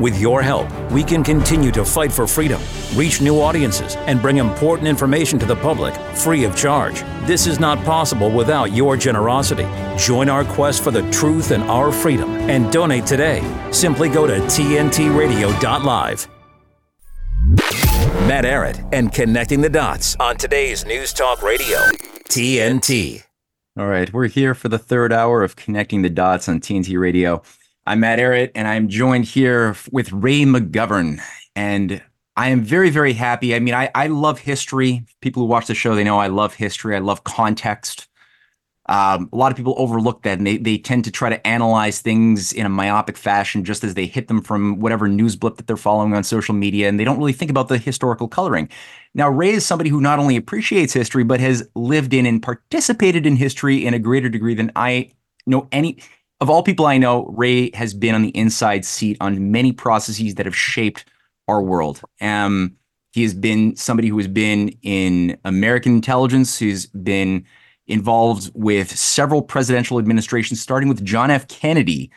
With your help, we can continue to fight for freedom, reach new audiences, and bring important information to the public free of charge. This is not possible without your generosity. Join our quest for the truth and our freedom and donate today. Simply go to tntradio.live. Matt Ehret and connecting the dots on today's News Talk Radio, TNT. All right, we're here for the third hour of connecting the dots on TNT Radio. I'm Matt Ehret, and I'm joined here with Ray McGovern. And I am very, very happy. I mean, I, I love history. People who watch the show, they know I love history. I love context. Um, a lot of people overlook that and they, they tend to try to analyze things in a myopic fashion just as they hit them from whatever news blip that they're following on social media. And they don't really think about the historical coloring. Now, Ray is somebody who not only appreciates history, but has lived in and participated in history in a greater degree than I know any of all people I know, Ray has been on the inside seat on many processes that have shaped our world. Um, he has been somebody who has been in American intelligence, who's been involved with several presidential administrations, starting with John F. Kennedy.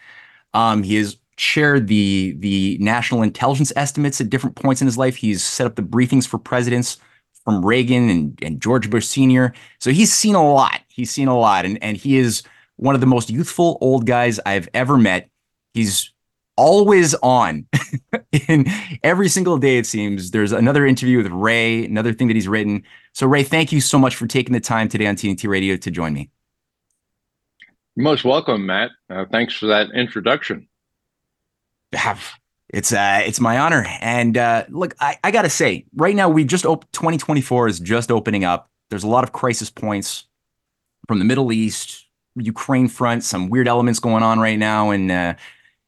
Um, he has chaired the the national intelligence estimates at different points in his life. He's set up the briefings for presidents from Reagan and, and George Bush Sr. So he's seen a lot. He's seen a lot, and and he is one of the most youthful old guys I've ever met. He's always on. in every single day, it seems. There's another interview with Ray, another thing that he's written. So, Ray, thank you so much for taking the time today on TNT Radio to join me. You're most welcome, Matt. Uh, thanks for that introduction. It's uh, it's my honor. And uh, look, I, I got to say, right now, we just op- 2024 is just opening up. There's a lot of crisis points from the Middle East, Ukraine front, some weird elements going on right now in uh,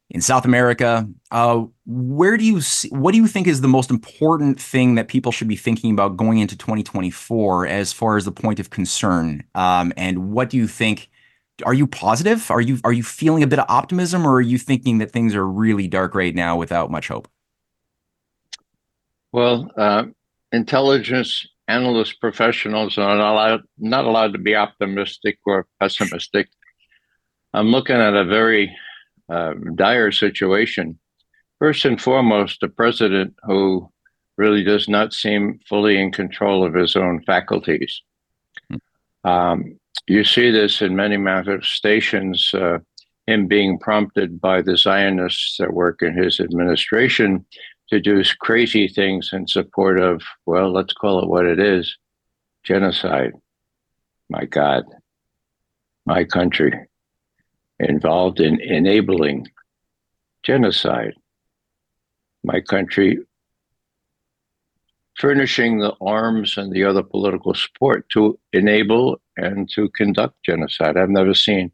in South America. Uh, where do you see, what do you think is the most important thing that people should be thinking about going into 2024 as far as the point of concern? Um, and what do you think? Are you positive? Are you are you feeling a bit of optimism, or are you thinking that things are really dark right now without much hope? Well, uh, intelligence analyst professionals are not allowed, not allowed to be optimistic or pessimistic. I'm looking at a very uh, dire situation. First and foremost, a president who really does not seem fully in control of his own faculties. Hmm. Um, you see this in many manifestations, uh, him being prompted by the Zionists that work in his administration to do crazy things in support of, well, let's call it what it is genocide. My God, my country involved in enabling genocide. My country furnishing the arms and the other political support to enable and to conduct genocide. I've never seen,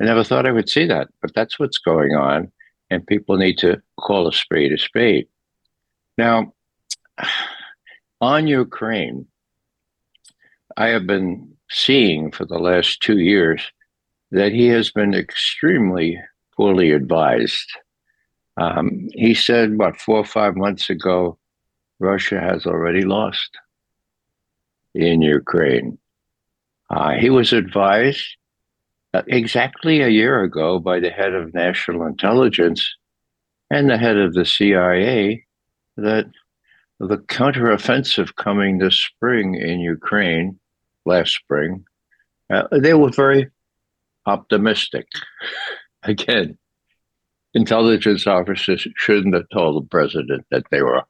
I never thought I would see that, but that's what's going on. And people need to call a spade a spade. Now, on Ukraine, I have been seeing for the last two years that he has been extremely poorly advised. Um, he said, what, four or five months ago, Russia has already lost in Ukraine. Uh, he was advised uh, exactly a year ago by the head of national intelligence and the head of the CIA that the counteroffensive coming this spring in Ukraine, last spring, uh, they were very optimistic. Again, intelligence officers shouldn't have told the president that they were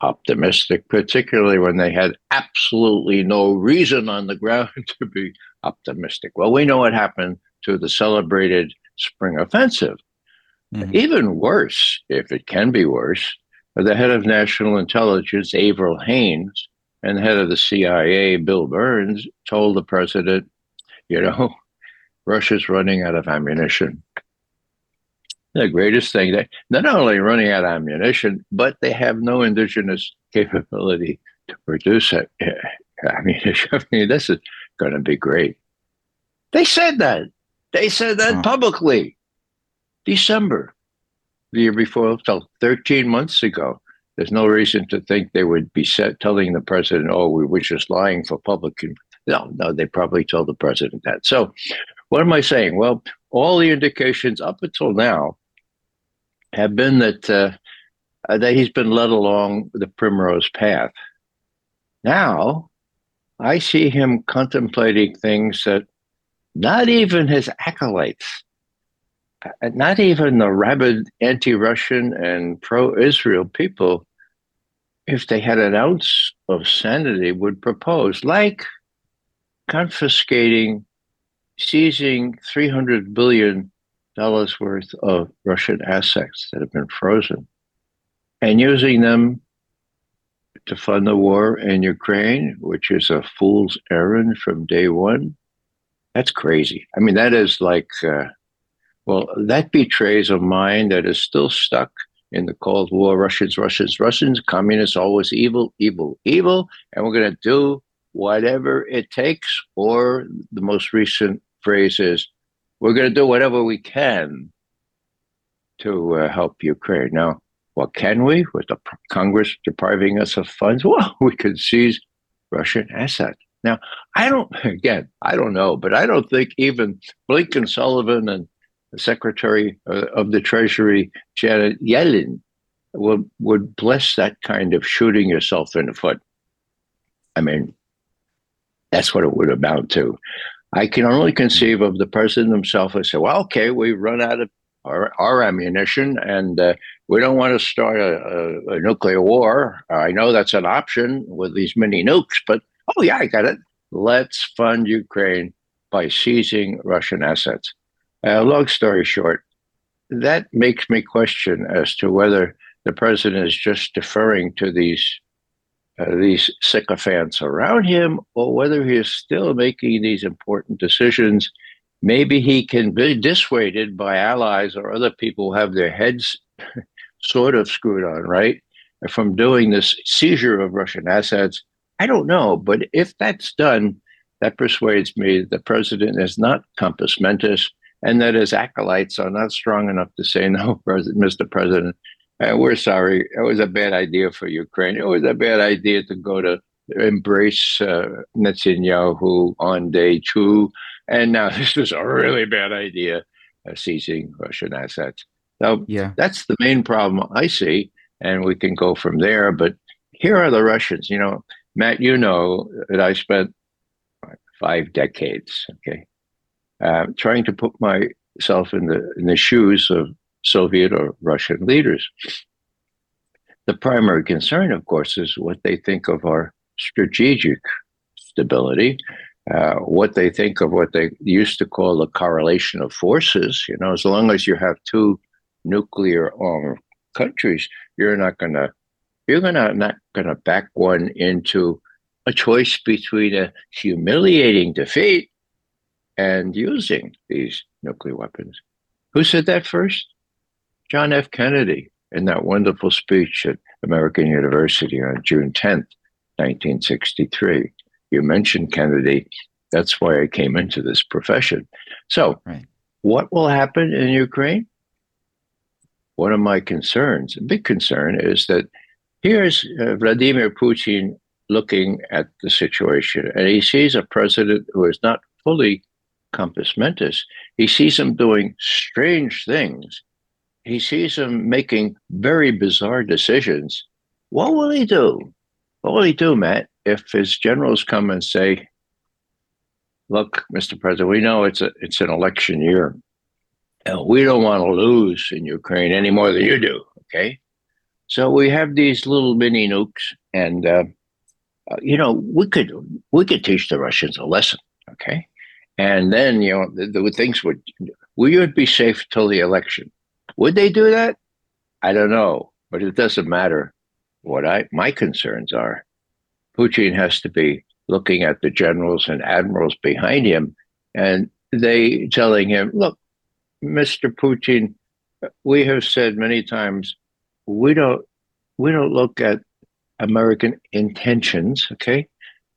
optimistic, particularly when they had absolutely no reason on the ground to be optimistic. Well, we know what happened to the celebrated spring offensive. Mm-hmm. Even worse, if it can be worse, the head of national intelligence, Avril Haines, and the head of the CIA, Bill Burns, told the president, you know, Russia's running out of ammunition. The greatest thing, they not only running out of ammunition, but they have no indigenous capability to produce it. ammunition. I mean, this is going to be great. They said that. They said that publicly. December the year before, so 13 months ago. There's no reason to think they would be set, telling the president, oh, we were just lying for public. No, no, they probably told the president that. So, what am I saying? Well, all the indications up until now have been that uh, uh, that he's been led along the primrose path. Now, I see him contemplating things that not even his acolytes, not even the rabid anti Russian and pro Israel people, if they had an ounce of sanity, would propose, like confiscating, seizing $300 billion worth of Russian assets that have been frozen and using them to fund the war in Ukraine, which is a fool's errand from day one. That's crazy. I mean, that is like, uh, well, that betrays a mind that is still stuck in the Cold War. Russians, Russians, Russians, communists, always evil, evil, evil. And we're going to do whatever it takes. Or the most recent phrase is, we're going to do whatever we can to uh, help Ukraine. Now, what can we? With the Congress depriving us of funds, well, we could seize Russian assets. Now, I don't, again, I don't know, but I don't think even Blinken, Sullivan, and Secretary uh, of the Treasury, Janet Yellen, would, would bless that kind of shooting yourself in the foot. I mean, that's what it would amount to. I can only conceive of the president himself who say, well, okay, we've run out of our, our ammunition and uh, we don't want to start a, a, a, nuclear war. I know that's an option with these mini nukes, but oh, yeah, I got it. Let's fund Ukraine by seizing Russian assets. Uh, long story short, that makes me question as to whether the president is just deferring to these uh, these sycophants around him, or whether he is still making these important decisions. Maybe he can be dissuaded by allies or other people who have their heads sort of screwed on, right? From doing this seizure of Russian assets. I don't know, but if that's done, that persuades me the president is not compos mentis and that his acolytes are not strong enough to say, no, Mr. President, uh, we're sorry. It was a bad idea for Ukraine. It was a bad idea to go to embrace uh, Netanyahu on day two. And now this was a really bad idea, uh, seizing Russian assets. So yeah. that's the main problem I see. And we can go from there. But here are the Russians. You know, Matt, you know that I spent five decades, okay, uh, trying to put myself in the in the shoes of Soviet or Russian leaders. The primary concern, of course, is what they think of our strategic stability, uh, what they think of what they used to call the correlation of forces. You know, as long as you have two nuclear armed countries, you're not going to you're gonna not going to back one into a choice between a humiliating defeat and using these nuclear weapons. Who said that first? John F. Kennedy in that wonderful speech at American University on June 10th, 1963. You mentioned Kennedy. That's why I came into this profession. So, right. what will happen in Ukraine? One of my concerns, a big concern, is that here's uh, Vladimir Putin looking at the situation, and he sees a president who is not fully compos mentis. He sees him doing strange things he sees him making very bizarre decisions. What will he do? What will he do, Matt, if his generals come and say, "Look, Mr. President, we know it's a it's an election year, and we don't want to lose in Ukraine any more than you do." Okay, so we have these little mini nukes, and uh, uh, you know we could we could teach the Russians a lesson. Okay, and then you know the, the things would we would be safe till the election. Would they do that? I don't know, but it doesn't matter. What I my concerns are, Putin has to be looking at the generals and admirals behind him, and they telling him, "Look, Mr. Putin, we have said many times, we don't we don't look at American intentions. Okay,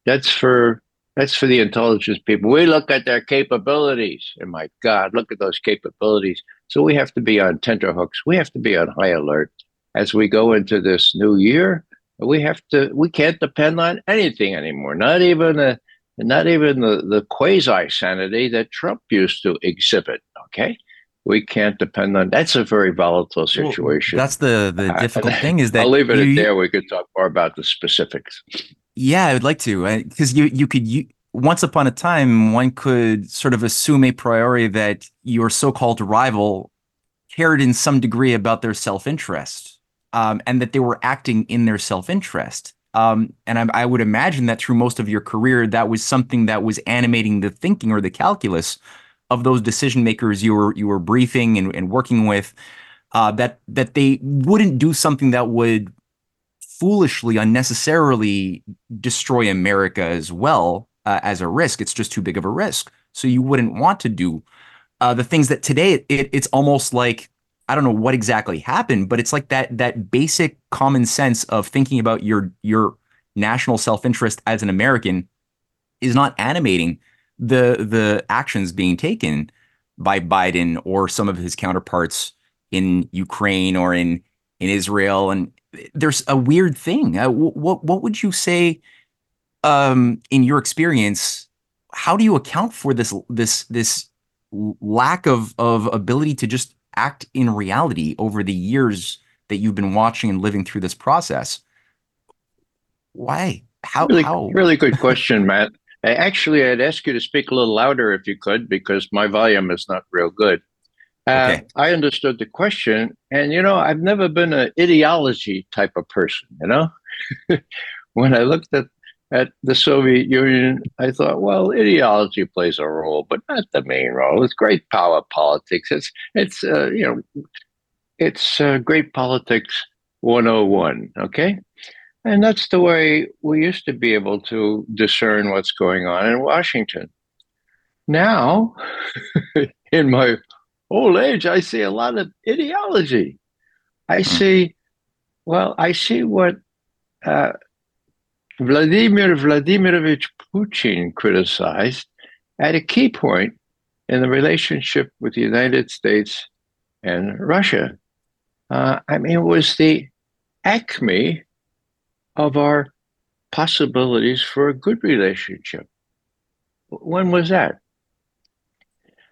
that's for that's for the intelligence people. We look at their capabilities. And my God, look at those capabilities. So we have to be on tenterhooks. We have to be on high alert as we go into this new year. We have to. We can't depend on anything anymore. Not even a, not even the, the quasi sanity that Trump used to exhibit. Okay, we can't depend on. That's a very volatile situation. Well, that's the the uh, difficult thing is that I'll leave it you, there. We could talk more about the specifics. Yeah, I would like to because you you could you once upon a time one could sort of assume a priori that your so-called rival cared in some degree about their self-interest um, and that they were acting in their self-interest. Um, and I, I, would imagine that through most of your career, that was something that was animating the thinking or the calculus of those decision makers you were you were briefing and, and working with. Uh, that that they wouldn't do something that would foolishly, unnecessarily destroy America as well uh, as a risk. It's just too big of a risk. So you wouldn't want to do uh, the things that today it, it's almost like I don't know what exactly happened, but it's like that that basic common sense of thinking about your your national self interest as an American is not animating the the actions being taken by Biden or some of his counterparts in Ukraine or in in Israel. And there's a weird thing. Uh, what what would you say, um, in your experience? How do you account for this this this lack of of ability to just act in reality over the years that you've been watching and living through this process? Why? How? Really, how? really good question, Matt. Actually, I'd ask you to speak a little louder if you could, because my volume is not real good. Uh, okay. I understood the question, and you know, I've never been an ideology type of person. You know, when I looked at at the Soviet Union, I thought, well, ideology plays a role, but not the main role. It's great power politics. It's it's uh, you know, it's uh, great politics 101. Okay, and that's the way we used to be able to discern what's going on in Washington. Now, in my old age, I see a lot of ideology. I hmm. see, well, I see what uh, Vladimir Vladimirovich Putin criticized at a key point in the relationship with the United States and Russia. Uh, I mean, it was the acme of our possibilities for a good relationship. When was that?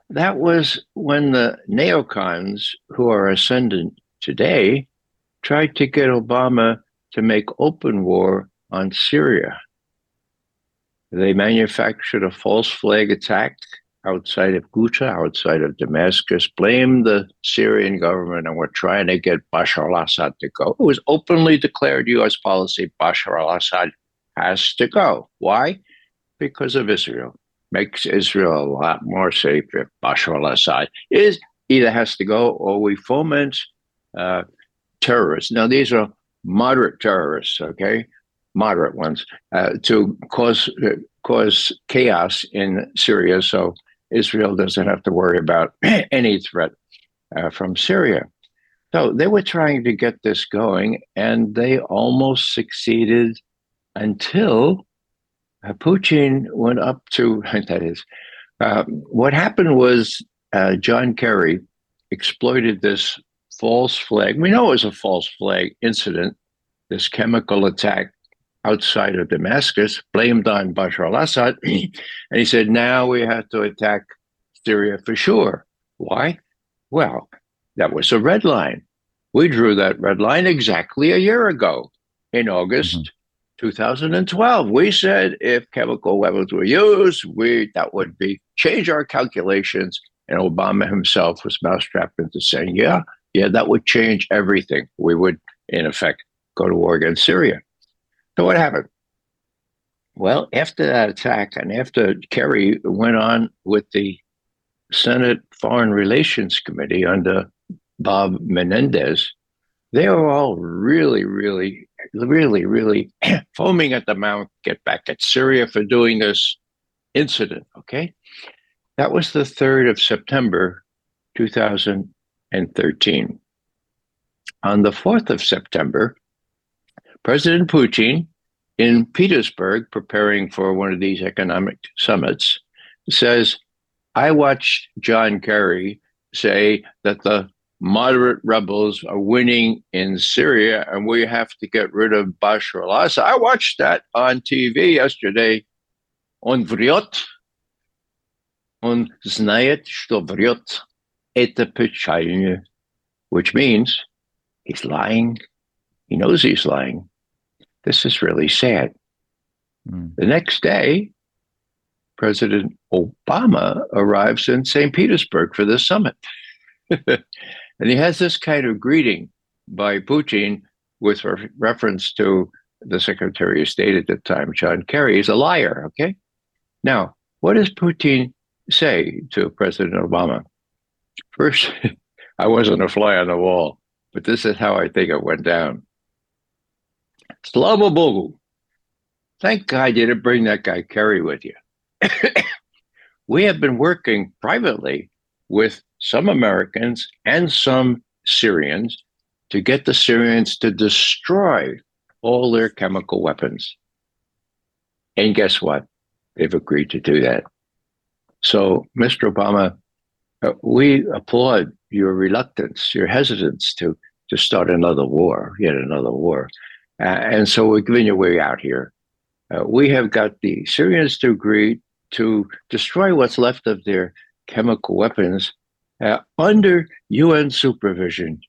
That was when the neocons who are ascendant today tried to get Obama to make open war on Syria. They manufactured a false flag attack outside of Ghouta, outside of Damascus, blamed the Syrian government and were trying to get Bashar al Assad to go. It was openly declared US policy Bashar al Assad has to go. Why? Because of Israel. Makes Israel a lot more safe if Bashar al Assad is either has to go or we foment uh, terrorists. Now, these are moderate terrorists, okay? moderate ones, uh, to cause uh, cause chaos in Syria, so Israel doesn't have to worry about any threat uh, from Syria. So they were trying to get this going, and they almost succeeded until Putin went up to that is. Uh, what happened was uh, John Kerry exploited this false flag. We know it was a false flag incident, this chemical attack outside of Damascus, blamed on Bashar al Assad. and he said, now we have to attack Syria for sure. Why? Well, that was a red line. We drew that red line exactly a year ago in August. Mm-hmm. 2012 we said if chemical weapons were used we that would be change our calculations and obama himself was mousetrapped into saying yeah yeah that would change everything we would in effect go to war against syria so what happened? Well, after that attack and after Kerry went on with the Senate Foreign Relations Committee under Bob Menendez, they were all really, really, really, really foaming at the mouth, get back at Syria for doing this incident. Okay. That was the 3rd of September, 2013. On the 4th of September, President Putin in Petersburg, preparing for one of these economic summits, says, I watched John Kerry say that the moderate rebels are winning in Syria, and we have to get rid of Bashar al Assad. I watched that on TV yesterday on Vriot. On Znayet Stovriot Etepechayne, which means he's lying. He knows he's lying. This is really sad. Mm. The next day, President Obama arrives in St. Petersburg for the summit. and he has this kind of greeting by Putin with re- reference to the Secretary of State at the time, John Kerry. He's a liar, okay? Now, what does Putin say to President Obama? First, I wasn't a fly on the wall, but this is how I think it went down. Slava Bogu. Thank God you didn't bring that guy Kerry with you. we have been working privately with some Americans and some Syrians to get the Syrians to destroy all their chemical weapons. And guess what? They've agreed to do that. So, Mr. Obama, uh, we applaud your reluctance, your hesitance to, to start another war, yet another war. Uh, and so we're giving you a way out here. Uh, we have got the Syrians to agree to destroy what's left of their chemical weapons uh, under UN supervision.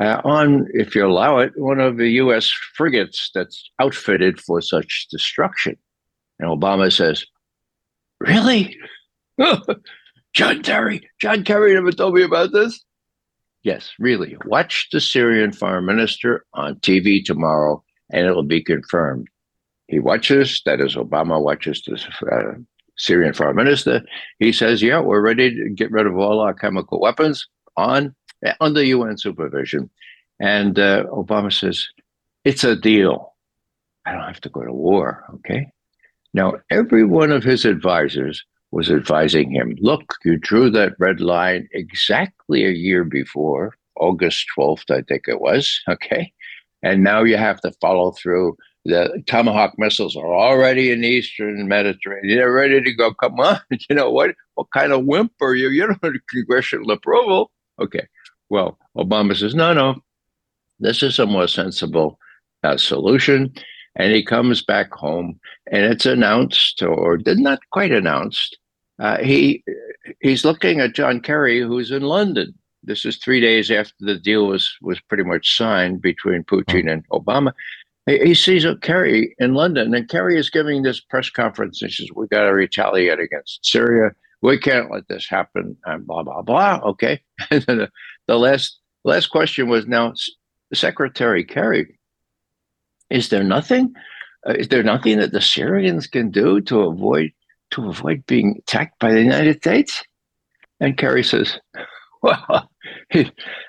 Uh, on, if you allow it, one of the U.S. frigates that's outfitted for such destruction. And Obama says, Really? John Kerry, John Kerry never told me about this. Yes, really. Watch the Syrian foreign minister on TV tomorrow, and it'll be confirmed. He watches, that is, Obama watches the uh, Syrian foreign minister. He says, Yeah, we're ready to get rid of all our chemical weapons on under UN supervision. And uh, Obama says, It's a deal. I don't have to go to war. Okay. Now, every one of his advisors was advising him look, you drew that red line exactly a year before, August 12th, I think it was. Okay. And now you have to follow through. The Tomahawk missiles are already in the Eastern Mediterranean. They're ready to go. Come on. You know what? What kind of wimp are you? You don't have congressional approval. Okay. Well, Obama says, no, no, this is a more sensible uh, solution. And he comes back home and it's announced, or did not quite announced, uh, he he's looking at John Kerry, who's in London. This is three days after the deal was was pretty much signed between Putin and Obama. He, sees Kerry in London, and Kerry is giving this press conference and says, "We got to retaliate against Syria. We can't let this happen." And blah blah blah. Okay, and then the, the last last question was now, Secretary Kerry, is there nothing? Uh, is there nothing that the Syrians can do to avoid to avoid being attacked by the United States? And Kerry says, well,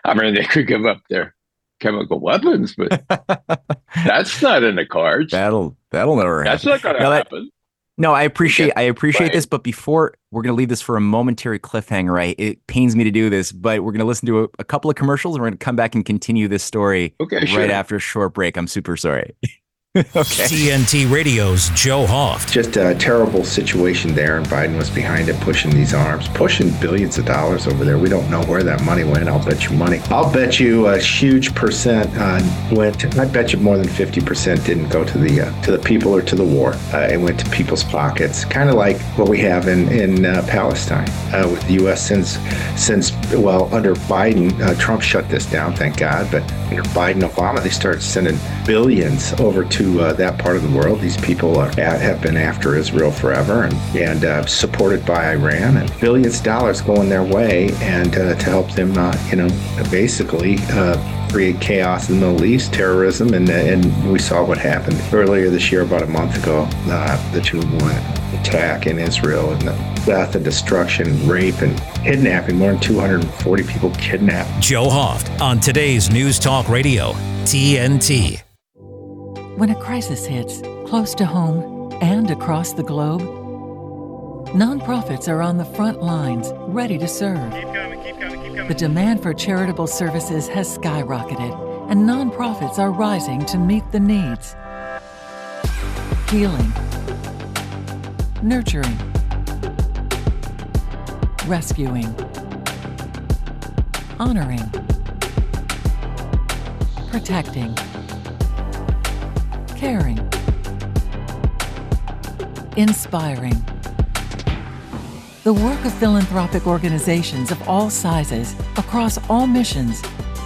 I mean, they could give up their chemical weapons, but that's not in the cards. That'll that'll never That's not going to happen. no, I appreciate I appreciate right. this, but before we're going to leave this for a momentary cliffhanger, right? It pains me to do this, but we're going to listen to a, a couple of commercials and we're going to come back and continue this story okay, right sure. after a short break. I'm super sorry. okay. TNT Radio's Joe Hoft. Just a terrible situation there, and Biden was behind it, pushing these arms, pushing billions of dollars over there. We don't know where that money went. I'll bet you money. I'll bet you a huge percent uh, went. I bet you more than fifty percent didn't go to the uh, to the people or to the war. Uh, it went to people's pockets, kind of like what we have in in uh, Palestine uh, with the U.S. since since well under Biden, uh, Trump shut this down, thank God. But under Biden, Obama, they started sending billions over to to uh, that part of the world. These people are have been after Israel forever and, and uh, supported by Iran, and billions of dollars going their way, and uh, to help them, uh, you know, basically uh, create chaos in the Middle East, terrorism, and, and we saw what happened earlier this year, about a month ago, uh, the two one attack in Israel and the death and destruction, rape and kidnapping. More than 240 people kidnapped. Joe Hoft on today's News Talk Radio, TNT. When a crisis hits, close to home and across the globe, nonprofits are on the front lines, ready to serve. Keep coming, keep coming, keep coming. The demand for charitable services has skyrocketed, and nonprofits are rising to meet the needs. Healing, nurturing, rescuing, honoring, protecting caring, inspiring, The work of philanthropic organizations of all sizes, across all missions,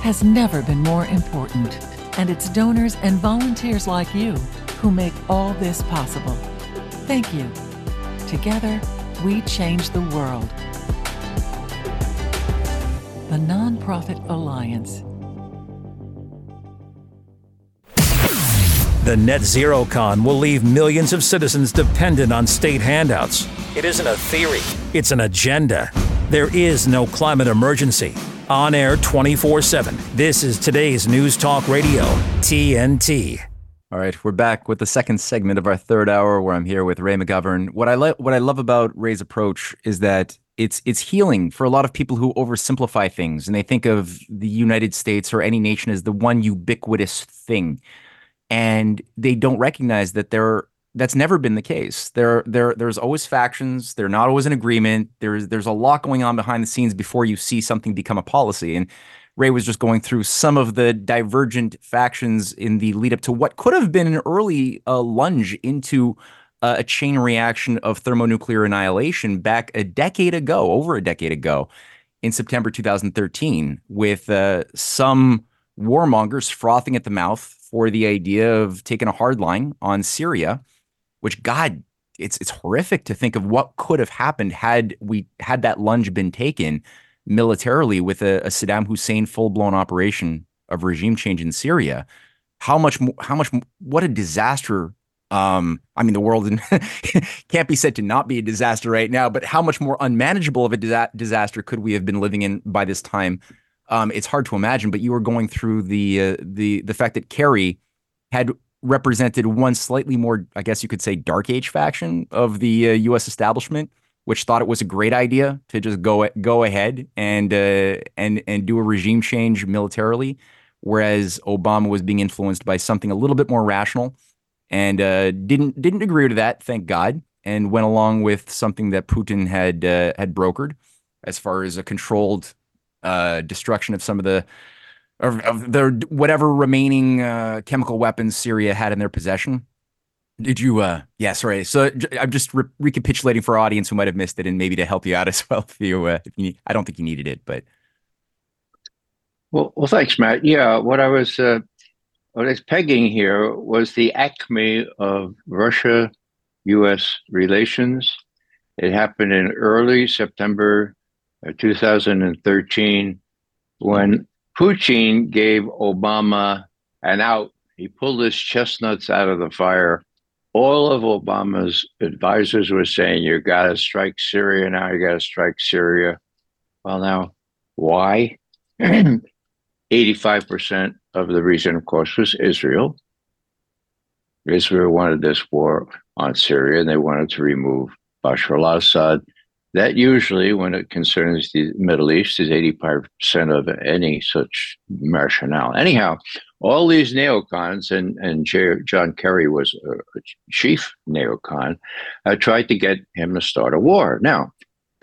has never been more important. And it's donors and volunteers like you who make all this possible. Thank you. Together, we change the world. The Nonprofit Alliance. The Net Zero Con will leave millions of citizens dependent on state handouts. It isn't a theory, it's an agenda. There is no climate emergency. On air 24 7. This is today's News Talk Radio, TNT. All right, we're back with the second segment of our third hour, where I'm here with Ray McGovern. What I like, what I love about Ray's approach is that it's it's healing for a lot of people who oversimplify things and they think of the United States or any nation as the one ubiquitous thing, and they don't recognize that there that's never been the case. There, there, there's always factions. They're not always in agreement. There's, there's a lot going on behind the scenes before you see something become a policy. And Ray was just going through some of the divergent factions in the lead up to what could have been an early uh, lunge into uh, a chain reaction of thermonuclear annihilation back a decade ago, over a decade ago, in September 2013, with uh, some warmongers frothing at the mouth for the idea of taking a hard line on Syria which God, it's it's horrific to think of what could have happened had we had that lunge been taken militarily with a, a Saddam Hussein full blown operation of regime change in Syria. How much? How much? What a disaster! Um, I mean, the world can't be said to not be a disaster right now, but how much more unmanageable of a disa- disaster could we have been living in by this time? Um, it's hard to imagine. But you were going through the uh, the the fact that Kerry had represented one slightly more, I guess you could say, dark age faction of the uh, U.S. establishment, which thought it was a great idea to just go go ahead and uh, and and do a regime change militarily, whereas Obama was being influenced by something a little bit more rational, and uh, didn't didn't agree to that, thank God, and went along with something that Putin had uh, had brokered, as far as a controlled uh, destruction of some of the of, of their whatever remaining uh, chemical weapons Syria had in their possession. Did you? uh Yeah, sorry. So I'm just re- recapitulating for audience who might have missed it, and maybe to help you out as well. If you, uh, if you need, I don't think you needed it, but well, well, thanks, Matt. Yeah, what I was uh, what I was pegging here was the acme of Russia-U.S. relations. It happened in early September Uh, 2013 when Putin gave Obama an out. He pulled his chestnuts out of the fire. All of Obama's advisors were saying, You got to strike Syria now, you got to strike Syria. Well, now, why? 85% of the reason, of course, was Israel. Israel wanted this war on Syria and they wanted to remove Bashar al Assad that usually, when it concerns the Middle East, is 85% of any such rationale. Anyhow, all these neocons, and, and John Kerry was a, a chief neocon, uh, tried to get him to start a war. Now,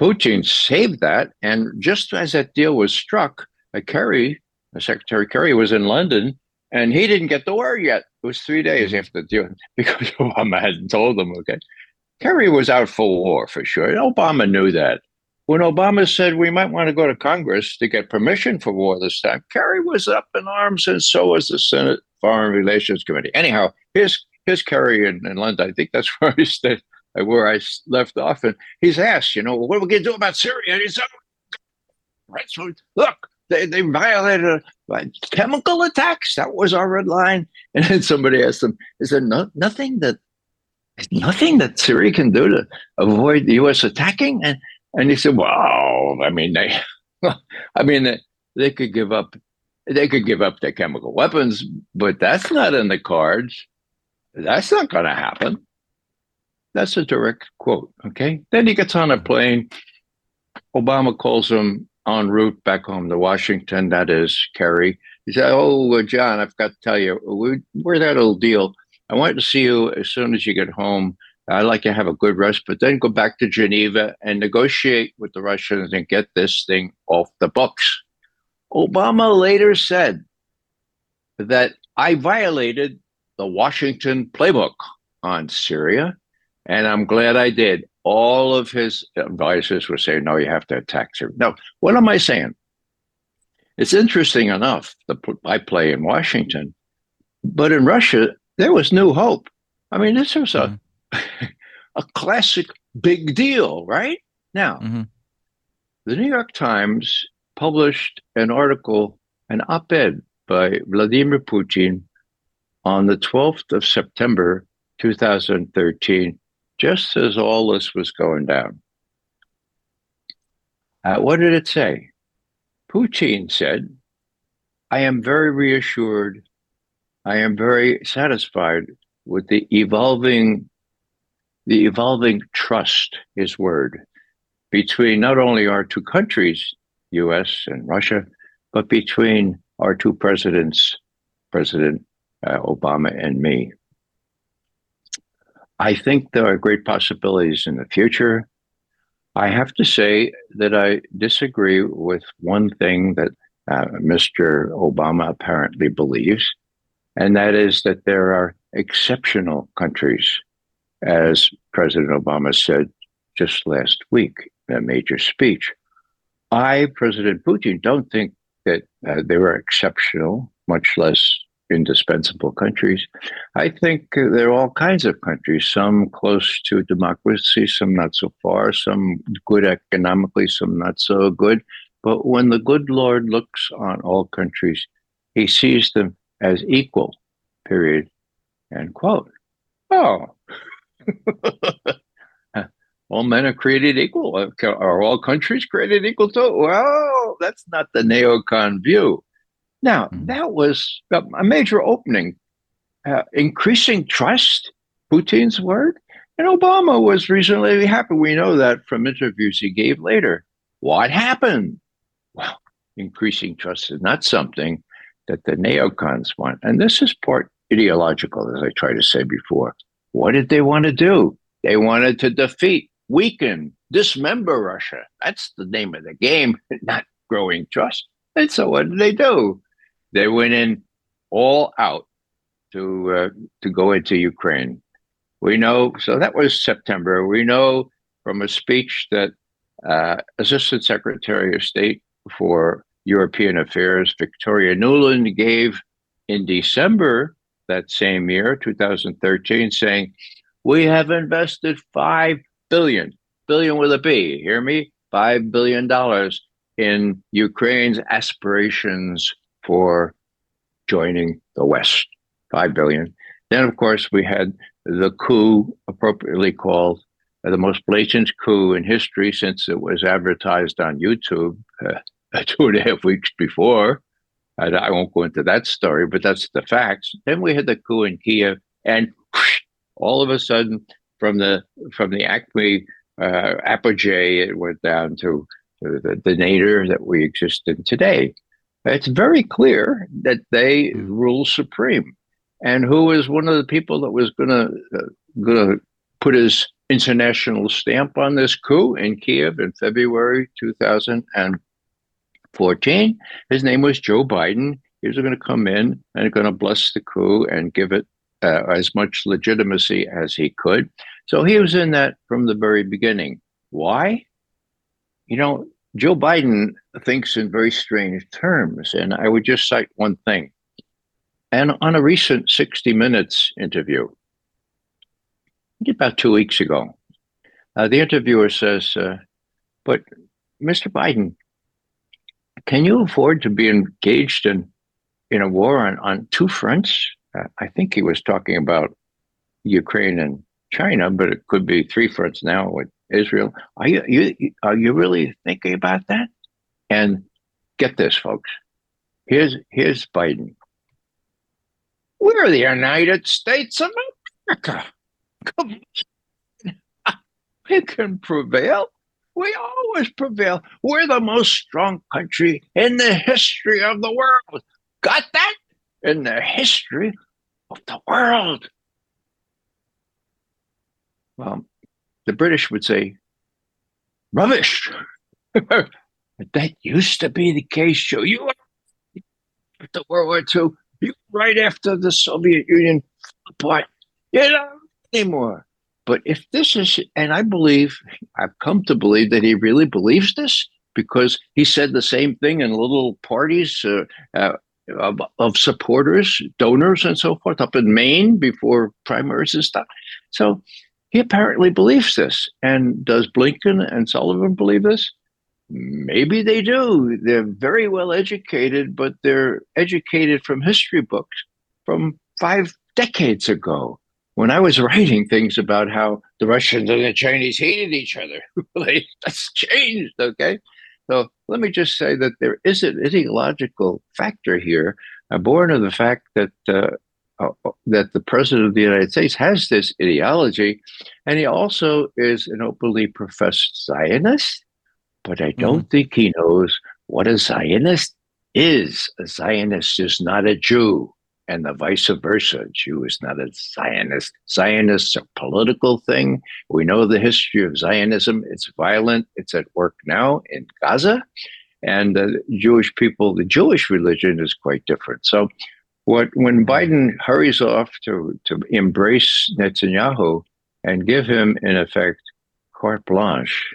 Putin saved that, and just as that deal was struck, uh, Kerry, uh, Secretary Kerry, was in London, and he didn't get the word yet. It was three days after the deal because Obama hadn't told him. Okay, Kerry was out for war for sure. And Obama knew that. When Obama said we might want to go to Congress to get permission for war this time, Kerry was up in arms, and so was the Senate Foreign Relations Committee. Anyhow, here's here's Kerry in, in London. I think that's where he stayed, where I left off. And he's asked, you know, what are we going to do about Syria? And he said, oh, right, so look, they, they violated chemical attacks. That was our red line. And then somebody asked him, is there no, nothing that nothing that Syria can do to avoid the U.S. attacking. And and he said, well, I mean, they, I mean, they, they could give up, they could give up their chemical weapons, but that's not in the cards. That's not going to happen. That's a direct quote. Okay. Then he gets on a plane. Obama calls him en route back home to Washington. That is Kerry. He said, "Oh, John, I've got to tell you, we, we're that old deal. I want to see you as soon as you get home. I'd like to have a good rest, but then go back to Geneva and negotiate with the Russians and get this thing off the books. Obama later said that I violated the Washington playbook on Syria, and I'm glad I did. all of his advisors were saying, no, you have to attack Syria. Now, what am I saying? It's interesting enough, the, I play in Washington, but in Russia, there was new hope. I mean, this was a, mm-hmm. a classic big deal, right? Now, mm-hmm. the New York Times published an article, an op ed by Vladimir Putin on the 12th of September 2013, just as all this was going down. Uh, what did it say? Putin said, I am very reassured. I am very satisfied with the evolving the evolving trust, his word, between not only our two countries, US and Russia, but between our two presidents, President uh, Obama and me. I think there are great possibilities in the future. I have to say that I disagree with one thing that uh, Mr. Obama apparently believes, and that is that there are exceptional countries, as President Obama said just last week in a major speech. I, President Putin, don't think that uh, they were exceptional, much less indispensable countries. I think uh, there are all kinds of countries, some close to democracy, some not so far, some good economically, some not so good. But when the good Lord looks on all countries, he sees them as equal, period, end quote. Oh. all men are created equal. Are all countries created equal too? Well, that's not the neocon view. Now, mm-hmm. that was a major opening, uh, increasing trust, Putin's word. And Obama was reasonably happy. We know that from interviews he gave later. What happened? Well, increasing trust is not something that the neocons want. And this is part ideological, as I tried to say before. What did they want to do? They wanted to defeat, weaken, dismember Russia. That's the name of the game, not growing trust. And so what did they do? They went in all out to uh, to go into Ukraine. We know so that was September. We know from a speech that uh, Assistant Secretary of State for European Affairs Victoria Nuland gave in December that same year, 2013, saying, "We have invested 5 billion, billion with a B. Hear me? Five billion dollars in Ukraine's aspirations for joining the West, $5 billion. Then, of course, we had the coup, appropriately called uh, the most blatant coup in history since it was advertised on YouTube uh, two and a half weeks before. I, I, won't go into that story, but that's the facts. Then we had the coup in Kiev, and whoosh, all of a sudden, from the from the Acme uh, apogee, it went down to, the, the nadir that we exist in today it's very clear that they rule supreme. And who is one of the people that was going to uh, going to put his international stamp on this coup in Kiev in February 2014? His name was Joe Biden. He was going to come in and going to bless the coup and give it uh, as much legitimacy as he could. So he was in that from the very beginning. Why? You know, Joe Biden thinks in very strange terms. And I would just cite one thing. And on a recent 60 Minutes interview, about two weeks ago, uh, the interviewer says, uh, But Mr. Biden, can you afford to be engaged in, in a war on, on two fronts? Uh, I think he was talking about Ukraine and China, but it could be three fronts now with Israel. Are you, you are you really thinking about that? And get this, folks. Here's here's Biden. We're the United States of America. Come on. We can prevail. We always prevail. We're the most strong country in the history of the world. Got that? In the history of the world. Well, the British would say, rubbish. but that used to be the case, Joe. You after World War II, you right after the Soviet Union apart. You know anymore. But if this is, and I believe, I've come to believe that he really believes this because he said the same thing in little parties uh, uh, of, of, supporters, donors, and so forth up in Maine before primaries and stuff. So he apparently believes this. And does Blinken and Sullivan believe this? Maybe they do. They're very well educated, but they're educated from history books from five decades ago when I was writing things about how the Russians and the Chinese hated each other. That's changed, okay? So let me just say that there is an ideological factor here, uh, born of the fact that uh, uh, that the president of the United States has this ideology, and he also is an openly professed Zionist but I don't mm-hmm. think he knows what a Zionist is. A Zionist is not a Jew, and the vice versa. Jew is not a Zionist. Zionists are a political thing. We know the history of Zionism. It's violent. It's at work now in Gaza. And the Jewish people, the Jewish religion is quite different. So, what when Biden hurries off to, to embrace Netanyahu and give him, in effect, carte blanche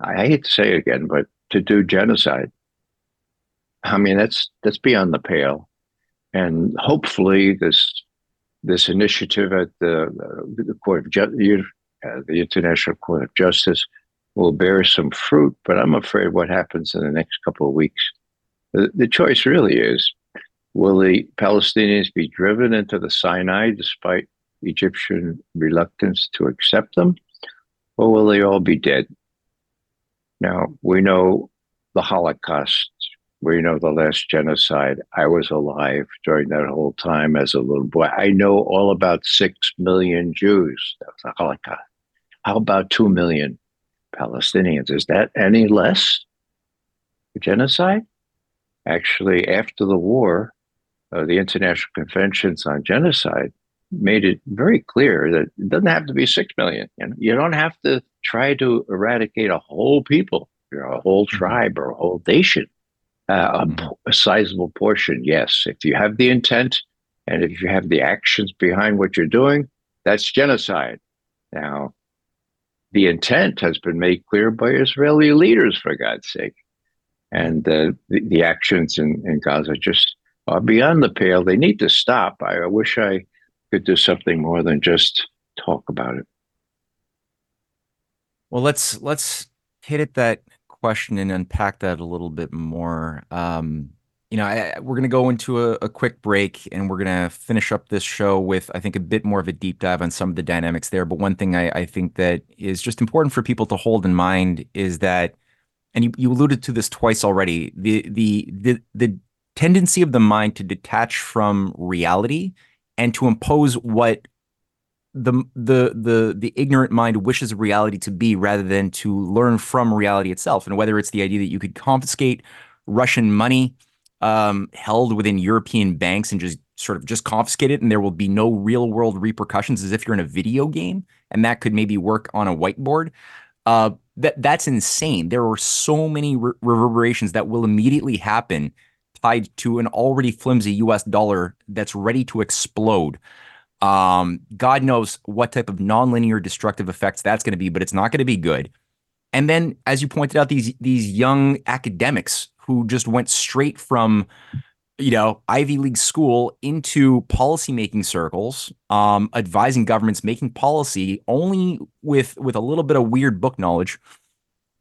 I hate to say again, but to do genocide. I mean, that's that's beyond the pale, and hopefully this this initiative at the, the court of Ju- uh, the International Court of Justice will bear some fruit. But I'm afraid what happens in the next couple of weeks. The, the choice really is: will the Palestinians be driven into the Sinai despite Egyptian reluctance to accept them, or will they all be dead? Now, we know the Holocaust, we know the last genocide. I was alive during that whole time as a little boy. I know all about six million Jews. That was the Holocaust. How about two million Palestinians? Is that any less genocide? Actually, after the war, uh, the International Conventions on Genocide made it very clear that it doesn't have to be six million. You, know? you don't have to try to eradicate a whole people, you know, a whole mm-hmm. tribe or a whole nation. Uh, a, mm-hmm. a sizable portion, yes. If you have the intent and if you have the actions behind what you're doing, that's genocide. Now, the intent has been made clear by Israeli leaders, for God's sake. And uh, the, the actions in, in Gaza just are beyond the pale. They need to stop. I, I wish I could do something more than just talk about it. Well, let's let's hit at that question and unpack that a little bit more. Um, you know, I, we're going to go into a, a, quick break and we're going to finish up this show with, I think, a bit more of a deep dive on some of the dynamics there. But one thing I, I think that is just important for people to hold in mind is that, and you, you alluded to this twice already, the the the the tendency of the mind to detach from reality and to impose what the the the the ignorant mind wishes reality to be rather than to learn from reality itself. And whether it's the idea that you could confiscate russian money um, held within european banks and just sort of just confiscate it and there will be no real world repercussions as if you're in a video game and that could maybe work on a whiteboard uh, that that's insane. There are so many re- reverberations that will immediately happen tied to an already flimsy us dollar that's ready to explode um, God knows what type of nonlinear destructive effects that's going to be, but it's not going to be good. And then, as you pointed out, these these young academics who just went straight from, you know, Ivy League school into policymaking circles, um, advising governments, making policy only with with a little bit of weird book knowledge.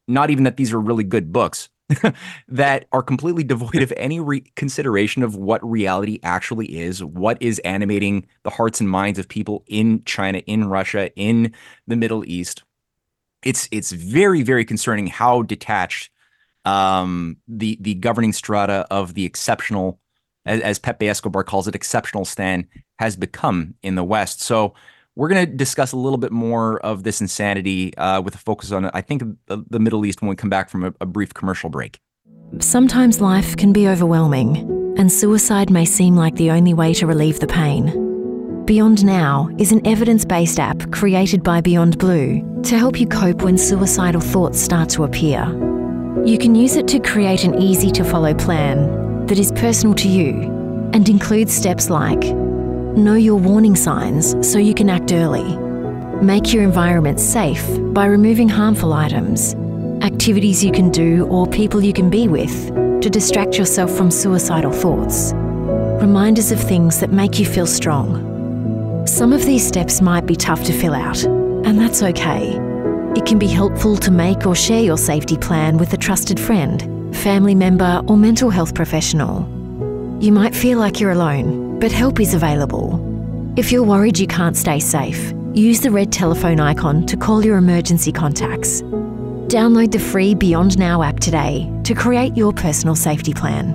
Not even that these are really good books, that are completely devoid of any re- consideration of what reality actually is, what is animating the hearts and minds of people in China, in Russia, in the Middle East. It's it's very very concerning how detached um, the the governing strata of the exceptional, as, as Pepe Escobar calls it, Exceptionalistan has become in the West. So we're going to discuss a little bit more of this insanity uh, with a focus on, I think, the, Middle East when we come back from a, a brief commercial break. Sometimes life can be overwhelming, and suicide may seem like the only way to relieve the pain. Beyond Now is an evidence based app created by Beyond Blue to help you cope when suicidal thoughts start to appear. You can use it to create an easy to follow plan that is personal to you and includes steps like Know your warning signs so you can act early. Make your environment safe by removing harmful items, activities you can do, or people you can be with to distract yourself from suicidal thoughts. Reminders of things that make you feel strong. Some of these steps might be tough to fill out, and that's okay. It can be helpful to make or share your safety plan with a trusted friend, family member, or mental health professional. You might feel like you're alone, but help is available. If you're worried you can't stay safe, use the red telephone icon to call your emergency contacts. Download the free Beyond Now app today to create your personal safety plan.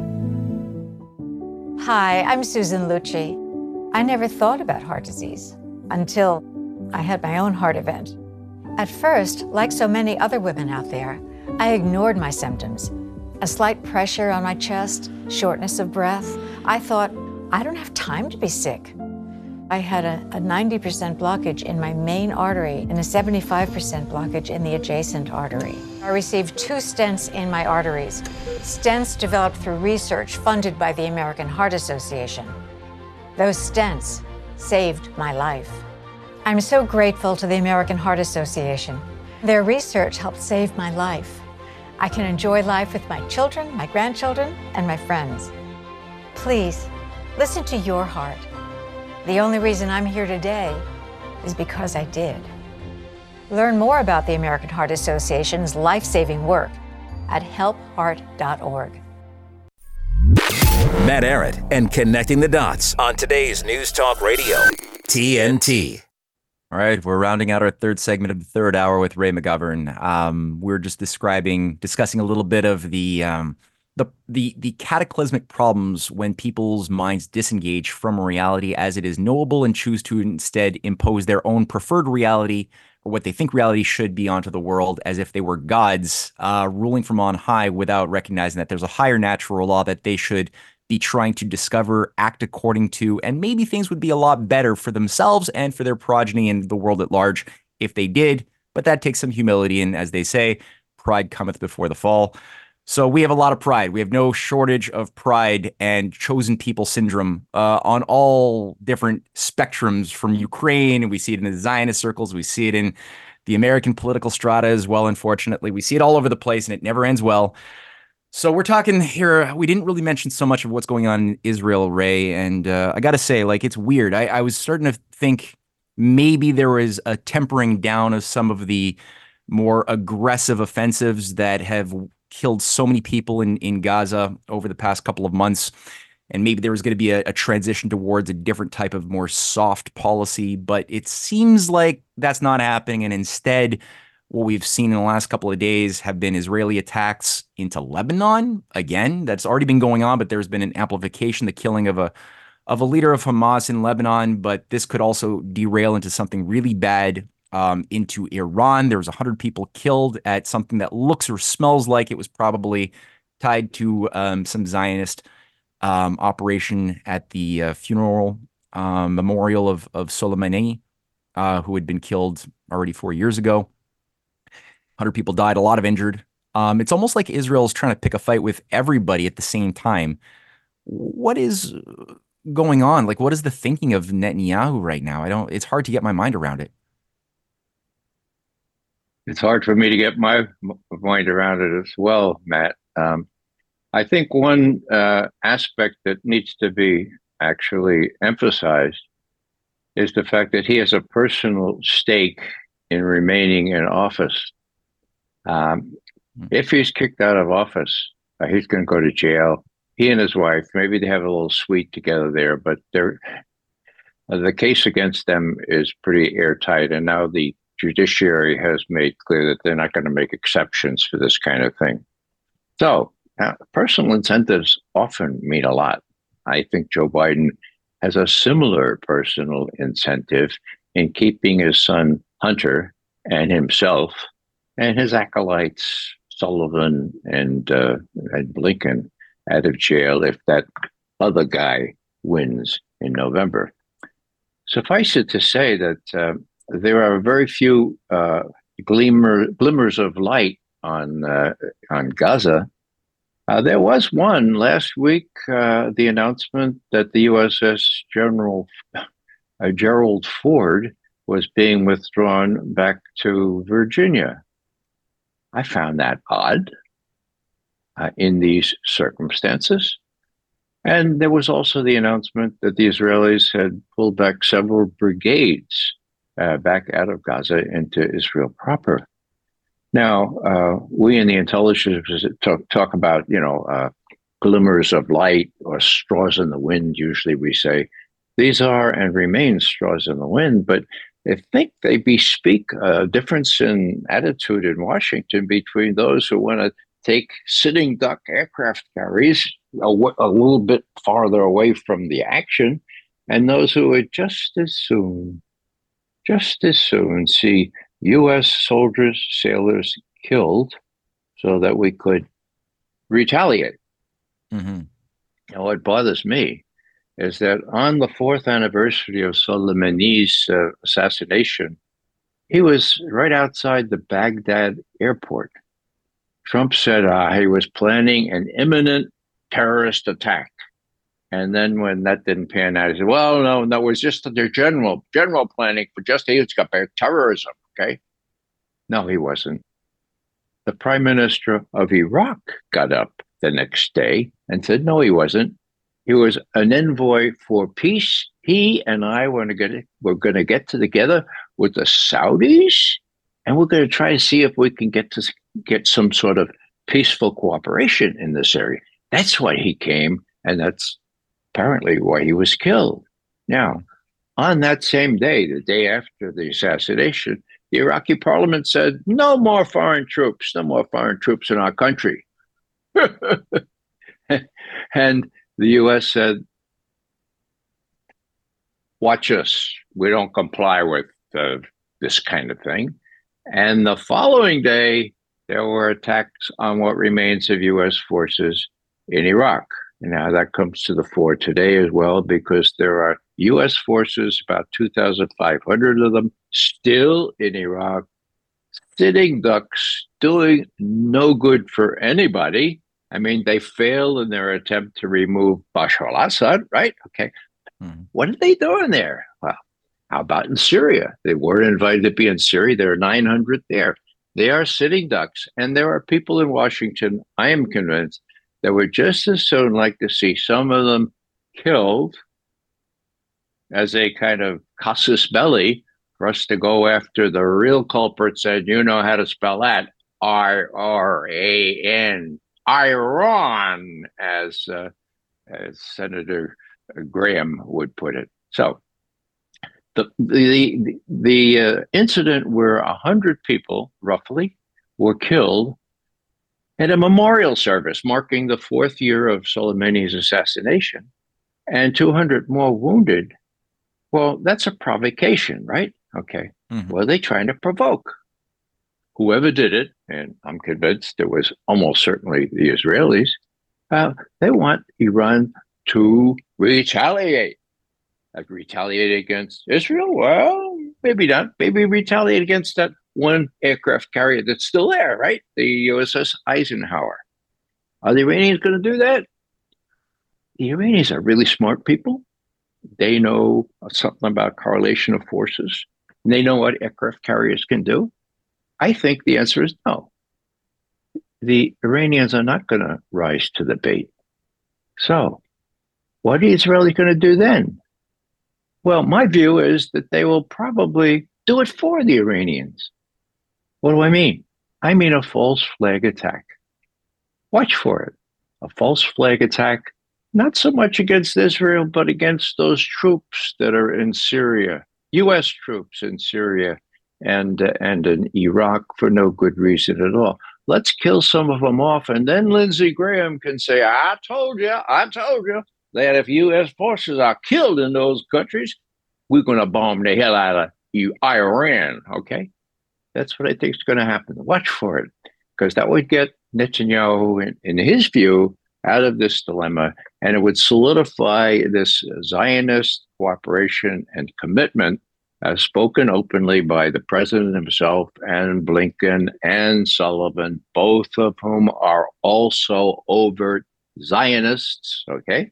Hi, I'm Susan Lucci. I never thought about heart disease until I had my own heart event. At first, like so many other women out there, I ignored my symptoms. A slight pressure on my chest, shortness of breath. I thought, I don't have time to be sick. I had a, a 90% blockage in my main artery and a 75% blockage in the adjacent artery. I received two stents in my arteries, stents developed through research funded by the American Heart Association. Those stents saved my life. I'm so grateful to the American Heart Association. Their research helped save my life. I can enjoy life with my children, my grandchildren, and my friends. Please, listen to your heart. The only reason I'm here today is because I did. Learn more about the American Heart Association's life saving work at helpheart.org. Matt Ehret and connecting the dots on today's News Talk Radio, TNT. All right, we're rounding out our third segment of the third hour with Ray McGovern. Um, we're just describing, discussing a little bit of the um, the the the cataclysmic problems when people's minds disengage from reality as it is knowable and choose to instead impose their own preferred reality or what they think reality should be onto the world as if they were gods uh, ruling from on high without recognizing that there's a higher natural law that they should be trying to discover, act according to, and maybe things would be a lot better for themselves and for their progeny and the world at large if they did. But that takes some humility, and as they say, pride cometh before the fall. So we have a lot of pride. We have no shortage of pride and chosen people syndrome uh, on all different spectrums from Ukraine. We see it in the Zionist circles. We see it in the American political strata as well. Unfortunately, we see it all over the place and it never ends well. So we're talking here. We didn't really mention so much of what's going on in Israel, Ray. And uh, I got to say, like, it's weird. I, I was starting to think maybe there was a tempering down of some of the more aggressive offensives that have killed so many people in, in Gaza over the past couple of months. And maybe there was going to be a, a, transition towards a different type of more soft policy, but it seems like that's not happening. And instead, what we've seen in the last couple of days have been Israeli attacks into Lebanon. Again, that's already been going on, but there's been an amplification, the killing of a of a leader of Hamas in Lebanon. But this could also derail into something really bad um, into Iran. There was 100 people killed at something that looks or smells like it was probably tied to um, some Zionist um, operation at the uh, funeral um, memorial of, of Soleimani, uh, who had been killed already four years ago. 100 people died, a lot of injured. Um, it's almost like Israel is trying to pick a fight with everybody at the same time. What is going on? Like, what is the thinking of Netanyahu right now? I don't. It's hard to get my mind around it it's hard for me to get my mind around it as well, Matt. Um, I think one uh, aspect that needs to be actually emphasized is the fact that he has a personal stake in remaining in office. Um, hmm. if he's kicked out of office, uh, he's going to go to jail. He and his wife, maybe they have a little suite together there, but they're, uh, the case against them is pretty airtight. And now the judiciary has made clear that they're not going to make exceptions for this kind of thing. So, uh, personal incentives often mean a lot. I think Joe Biden has a similar personal incentive in keeping his son Hunter and himself and his acolytes Sullivan and uh, and Blinken out of jail if that other guy wins in November. Suffice it to say that uh, there are very few uh, glimmer, glimmers of light on uh, on Gaza. Uh, there was one last week. Uh, the announcement that the USS General uh, Gerald Ford was being withdrawn back to Virginia. I found that odd uh, in these circumstances. And there was also the announcement that the Israelis had pulled back several brigades uh, back out of Gaza into Israel proper. Now, uh, we in the intelligence talk, talk about, you know, uh, glimmers of light or straws in the wind, usually we say. These are and remain straws in the wind, but I think they bespeak a difference in attitude in Washington between those who want to take sitting duck aircraft carriers a, a little bit farther away from the action and those who would just as soon, just as soon see U.S. soldiers, sailors killed so that we could retaliate. Mm-hmm. Now, what bothers me is that on the fourth anniversary of Soleimani's uh, assassination, he was right outside the Baghdad airport. Trump said uh, he was planning an imminent terrorist attack. And then when that didn't pan out, he said, well, no, that was just their general general planning for just bad terrorism. Okay. No, he wasn't. The prime minister of Iraq got up the next day and said, no, he wasn't. He was an envoy for peace. He and I were going to get we're going to get together with the Saudis, and we're going to try to see if we can get to get some sort of peaceful cooperation in this area. That's why he came, and that's apparently why he was killed. Now, on that same day, the day after the assassination, the Iraqi parliament said, no more foreign troops, no more foreign troops in our country. and the US said, watch us. We don't comply with uh, this kind of thing. And the following day, there were attacks on what remains of US forces in Iraq. Now that comes to the fore today as well because there are U.S. forces, about 2,500 of them, still in Iraq, sitting ducks, doing no good for anybody. I mean, they failed in their attempt to remove Bashar al Assad, right? Okay. Mm-hmm. What are they doing there? Well, how about in Syria? They weren't invited to be in Syria. There are 900 there. They are sitting ducks. And there are people in Washington, I am convinced, that would just as soon like to see some of them killed as a kind of casus belli for us to go after the real culprits and you know how to spell that i-r-a-n iran as uh, as senator graham would put it. So the the the uh, incident where a hundred people roughly were killed at a memorial service marking the fourth year of Soleimani's assassination and 200 more wounded. Well, that's a provocation, right? Okay. Mm-hmm. What are they trying to provoke? Whoever did it, and I'm convinced it was almost certainly the Israelis, uh, they want Iran to retaliate. Like retaliate against Israel? Well, maybe not. Maybe retaliate against that one aircraft carrier that's still there, right? The USS Eisenhower. Are the Iranians going to do that? The Iranians are really smart people. They know something about correlation of forces. They know what aircraft carriers can do. I think the answer is no. The Iranians are not going to rise to the bait. So, what are the Israelis going to do then? Well, my view is that they will probably do it for the Iranians. What do I mean? I mean a false flag attack. Watch for it. A false flag attack, not so much against Israel, but against those troops that are in Syria, U.S. troops in Syria and, uh, and in Iraq for no good reason at all. Let's kill some of them off. And then Lindsey Graham can say, I told you, I told you that if U.S. forces are killed in those countries, we're going to bomb the hell out of you, Iran. Okay. That's what I think is going to happen. Watch for it, because that would get Netanyahu, in, in his view, out of this dilemma, and it would solidify this Zionist cooperation and commitment as spoken openly by the president himself and Blinken and Sullivan, both of whom are also overt Zionists, okay,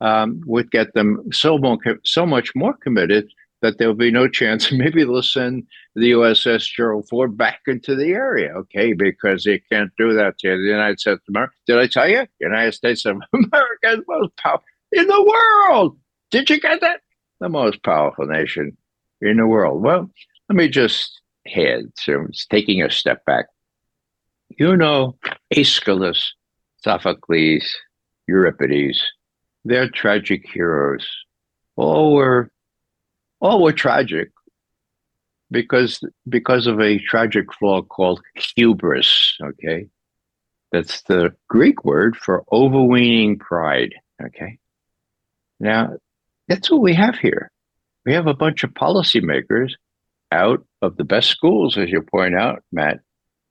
um, would get them so, more, so much more committed that there will be no chance. Maybe they'll send the USS Gerald Ford back into the area, okay, because they can't do that to the United States of America. Did I tell you? The United States of America is the most powerful in the world. Did you get that? The most powerful nation in the world. Well, let me just head, so it's taking a step back. You know, Aeschylus, Sophocles, Euripides, they're tragic heroes. All were all were tragic because because of a tragic flaw called hubris. Okay, that's the Greek word for overweening pride. Okay, now that's what we have here. We have a bunch of policymakers out of the best schools, as you point out, Matt,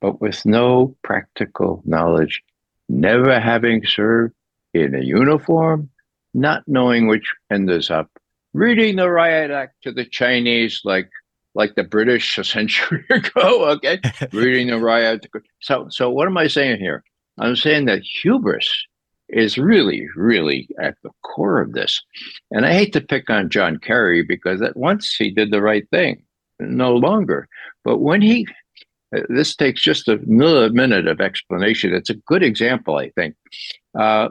but with no practical knowledge, never having served in a uniform, not knowing which end is up, reading the riot act to the Chinese like like the British a century ago. Okay, reading the riot. So so what am I saying here? I'm saying that hubris is really, really at the core of this. And I hate to pick on John Kerry because at once he did the right thing, no longer. But when he, this takes just a minute of explanation. It's a good example, I think. Uh,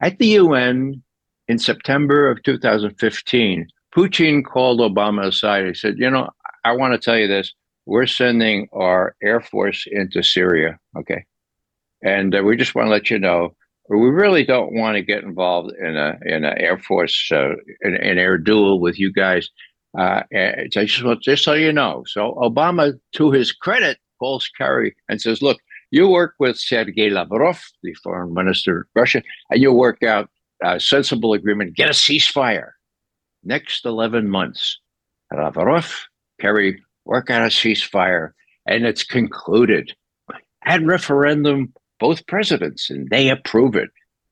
at the UN in September of 2015, Putin called Obama aside. He said, You know, I want to tell you this. We're sending our Air Force into Syria, okay? And uh, we just want to let you know we really don't want to get involved in a in an Air Force uh, air duel with you guys. Uh, just want just so you know. So Obama, to his credit, calls Kerry and says, "Look, you work with Sergei Lavrov, the foreign minister of Russia, and you work out a sensible agreement, get a ceasefire. Next eleven months, Lavrov, Kerry work out a ceasefire, and it's concluded. At referendum, both presidents, and they approve it.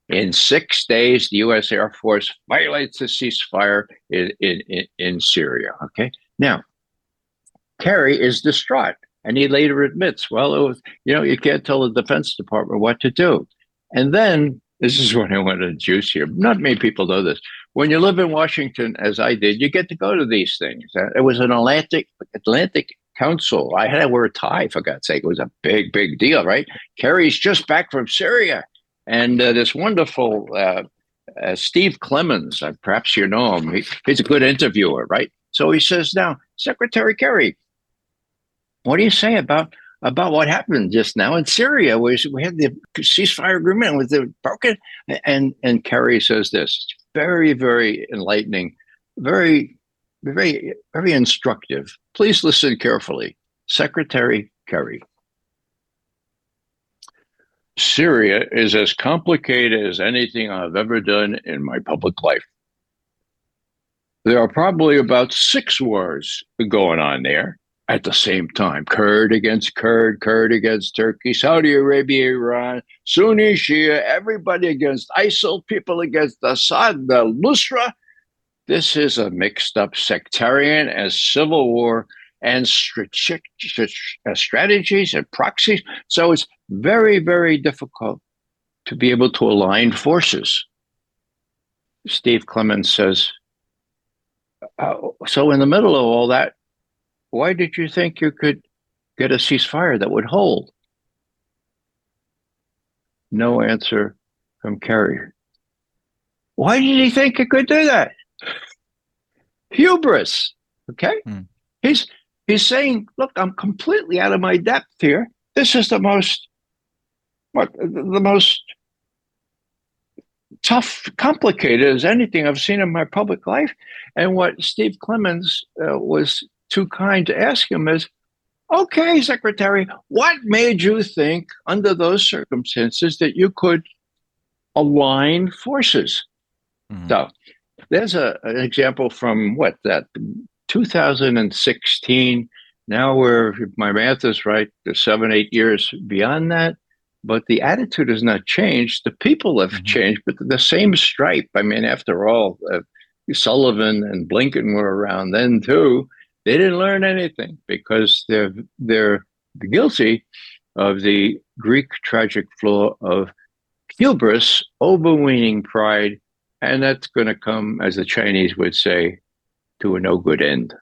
In six days, the U.S. Air Force violates the ceasefire in, in, in Syria. Okay. Now, Kerry is distraught, and he later admits, well, it was, you know, you can't tell the Defense Department what to do. And then, this is what I want to juice here. Not many people know this. When you live in Washington, as I did, you get to go to these things. Uh, it was an Atlantic Atlantic council. I had to wear a tie, for God's sake. It was a big, big deal, right? Kerry's just back from Syria. And uh, this wonderful uh, uh, Steve Clemons. uh, perhaps you know him, he, he's a good interviewer, right? So he says, now, Secretary Kerry, what do you say about about what happened just now in Syria? We, we had the ceasefire agreement with the broken. And, and Kerry says this very, very enlightening, very very, very instructive. Please listen carefully. Secretary Kerry. Syria is as complicated as anything I've ever done in my public life. There are probably about six wars going on there at the same time Kurd against Kurd, Kurd against Turkey, Saudi Arabia, Iran, Sunni, Shia, everybody against ISIL, people against Assad, the Nusra, this is a mixed up sectarian and civil war and uh, strategies and proxies. So it's very, very difficult to be able to align forces. Steve Clemons says, uh, so in the middle of all that, why did you think you could get a ceasefire that would hold? No answer from Kerry. Why did he think he could do that? hubris. Okay, mm. he's he's saying, "Look, I'm completely out of my depth here. This is the most what the most tough, complicated as anything I've seen in my public life." And what Steve Clemons uh, was too kind to ask him is, "Okay, Secretary, what made you think under those circumstances that you could align forces?" Mm-hmm. So there's a, an example from what that 2016. Now we're, if my math is right, seven, eight years beyond that. But the attitude has not changed. The people have mm-hmm. changed, but the same stripe. I mean, after all, uh, Sullivan and Blinken were around then too. They didn't learn anything because they're they're guilty of the Greek tragic flaw of hubris, overweening pride, and that's going to come, as the Chinese would say, to a no good end.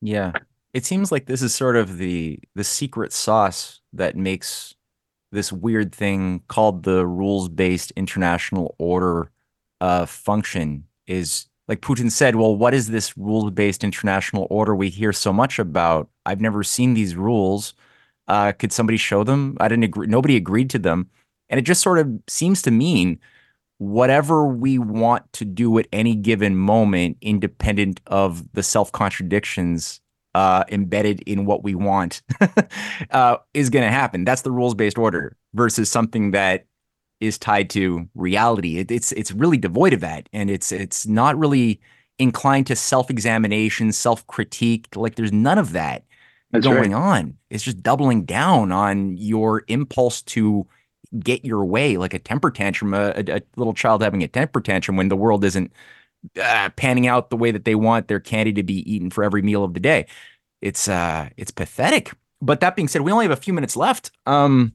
Yeah. It seems like this is sort of the the secret sauce that makes this weird thing called the rules-based international order uh, function is like Putin said, well, what is this rules-based international order we hear so much about? I've never seen these rules. Uh, could somebody show them? I didn't agree. Nobody agreed to them. And it just sort of seems to mean whatever we want to do at any given moment, independent of the self contradictions uh, embedded in what we want, uh, is going to happen. That's the rules based order versus something that is tied to reality. It, it's it's really devoid of that, and it's it's not really inclined to self examination, self critique. Like there's none of that That's going right. on. It's just doubling down on your impulse to get your way, like a temper tantrum, a, a, little child having a temper tantrum when the world isn't uh, panning out the way that they want their candy to be eaten for every meal of the day. It's uh, it's pathetic. But that being said, we only have a few minutes left. Um,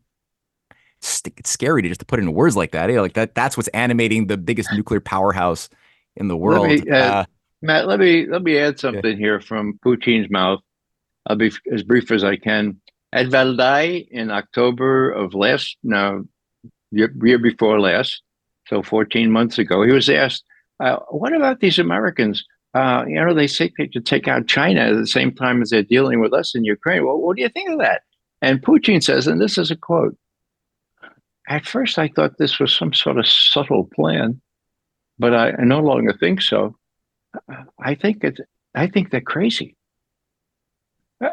it's, it's scary to just to put into words like that. Eh? Like that, that's what's animating the biggest nuclear powerhouse in the world. Me, uh, uh, Matt, let me let me add something yeah. here from Putin's mouth. I'll be as brief as I can. At Valdai in October of last, no, year, year before last, so 14 months ago, he was asked, uh, "What about these Americans? Uh, you know, they say they could take out China at the same time as they're dealing with us in Ukraine. Well, what do you think of that?" And Putin says, and this is a quote: "At first, I thought this was some sort of subtle plan, but I, I no longer think so. I think it. I think they're crazy."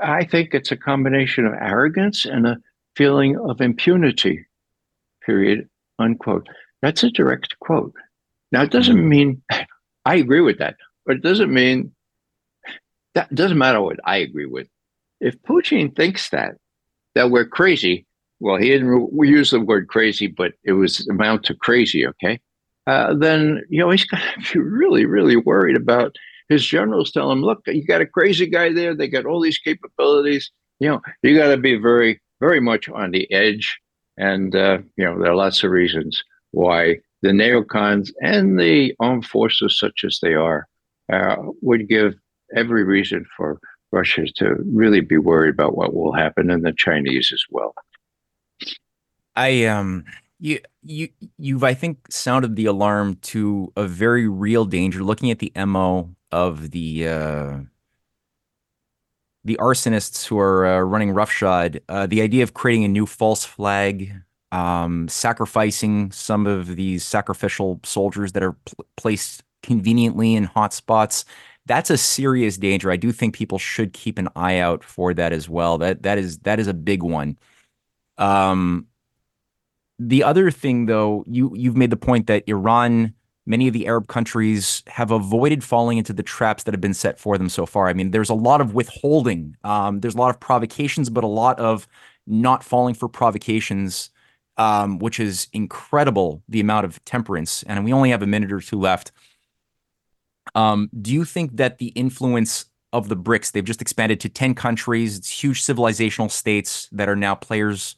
I think it's a combination of arrogance and a feeling of impunity, period, unquote. That's a direct quote. Now, it doesn't mm-hmm. mean I agree with that, but it doesn't mean that doesn't matter what I agree with. If Putin thinks that, that we're crazy, well, he didn't we use the word crazy, but it was amount to crazy, okay? Uh, then, you know, he's got to be really, really worried about his generals tell him, look, you got a crazy guy there. They got all these capabilities. You know, you got to be very, very much on the edge. And, uh, you know, there are lots of reasons why the neocons and the armed forces, such as they are, uh, would give every reason for Russia to really be worried about what will happen, and the Chinese as well. I um you you you've I think sounded the alarm to a very real danger. Looking at the mo of the uh, the arsonists who are uh, running roughshod, uh, the idea of creating a new false flag, um, sacrificing some of these sacrificial soldiers that are pl- placed conveniently in hot spots. That's a serious danger. I do think people should keep an eye out for that as well. That that is that is a big one. Um, the other thing, though, you you've made the point that Iran many of the Arab countries have avoided falling into the traps that have been set for them so far. I mean, there's a lot of withholding, um, there's a lot of provocations, but a lot of not falling for provocations, um, which is incredible the amount of temperance. And we only have a minute or two left. Um, do you think that the influence of the BRICS, they've just expanded to 10 countries, it's huge civilizational states that are now players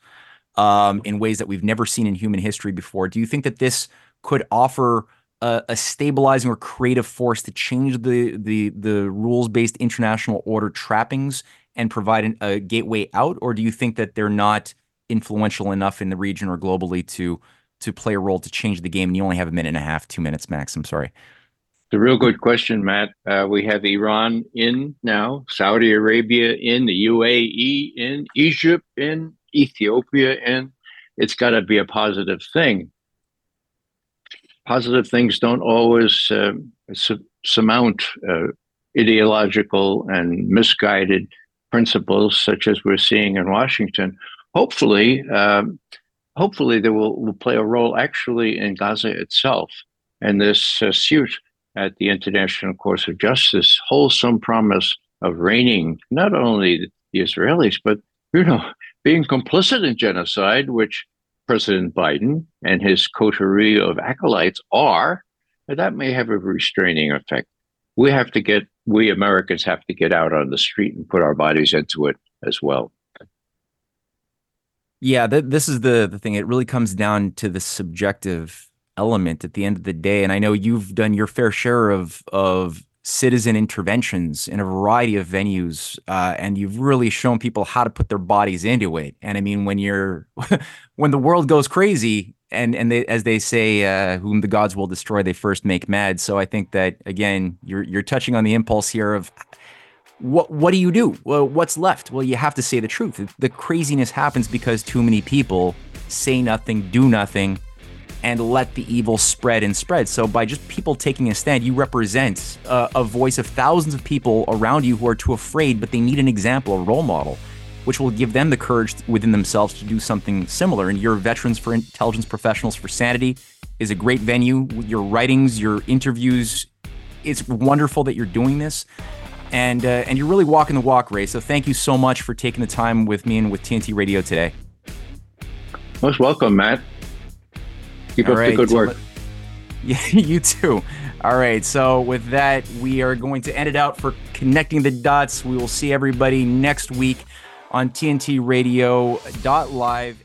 um, in ways that we've never seen in human history before. Do you think that this could offer a, a stabilizing or creative force to change the the the rules based international order trappings and provide an, a gateway out, or do you think that they're not influential enough in the region or globally to to play a role to change the game? And you only have a minute and a half, two minutes max. I'm sorry. It's a real good question, Matt. Uh, we have Iran in now, Saudi Arabia in, the UAE in, Egypt in, Ethiopia in. It's got to be a positive thing positive things don't always uh, su- surmount uh, ideological and misguided principles such as we're seeing in Washington. Hopefully, um, hopefully they will, will play a role actually in Gaza itself. And this uh, suit at the International Court of Justice holds some promise of reining not only the Israelis, but you know, being complicit in genocide, which President Biden and his coterie of acolytes are, that may have a restraining effect. We have to get, we Americans have to get out on the street and put our bodies into it as well. Yeah, th- this is the the thing. It really comes down to the subjective element at the end of the day. And I know you've done your fair share of of citizen interventions in a variety of venues, uh, and you've really shown people how to put their bodies into it. And I mean, when you're when the world goes crazy, and and they, as they say, uh, whom the gods will destroy, they first make mad. So I think that again, you're you're touching on the impulse here of what what do you do? Well, what's left? Well, you have to say the truth. The craziness happens because too many people say nothing, do nothing, and let the evil spread and spread. So by just people taking a stand, you represent uh, a voice of thousands of people around you who are too afraid, but they need an example, a role model, which will give them the courage within themselves to do something similar. And your Veterans for Intelligence Professionals for Sanity is a great venue. Your writings, your interviews, it's wonderful that you're doing this. And, uh, and you're really walking the walk, Ray. So thank you so much for taking the time with me and with TNT Radio today. Most welcome, Matt. Keep All up right, the good work. yeah, you too. All right. So with that, we are going to end it out for connecting the dots. We will see everybody next week on TNT Radio Live.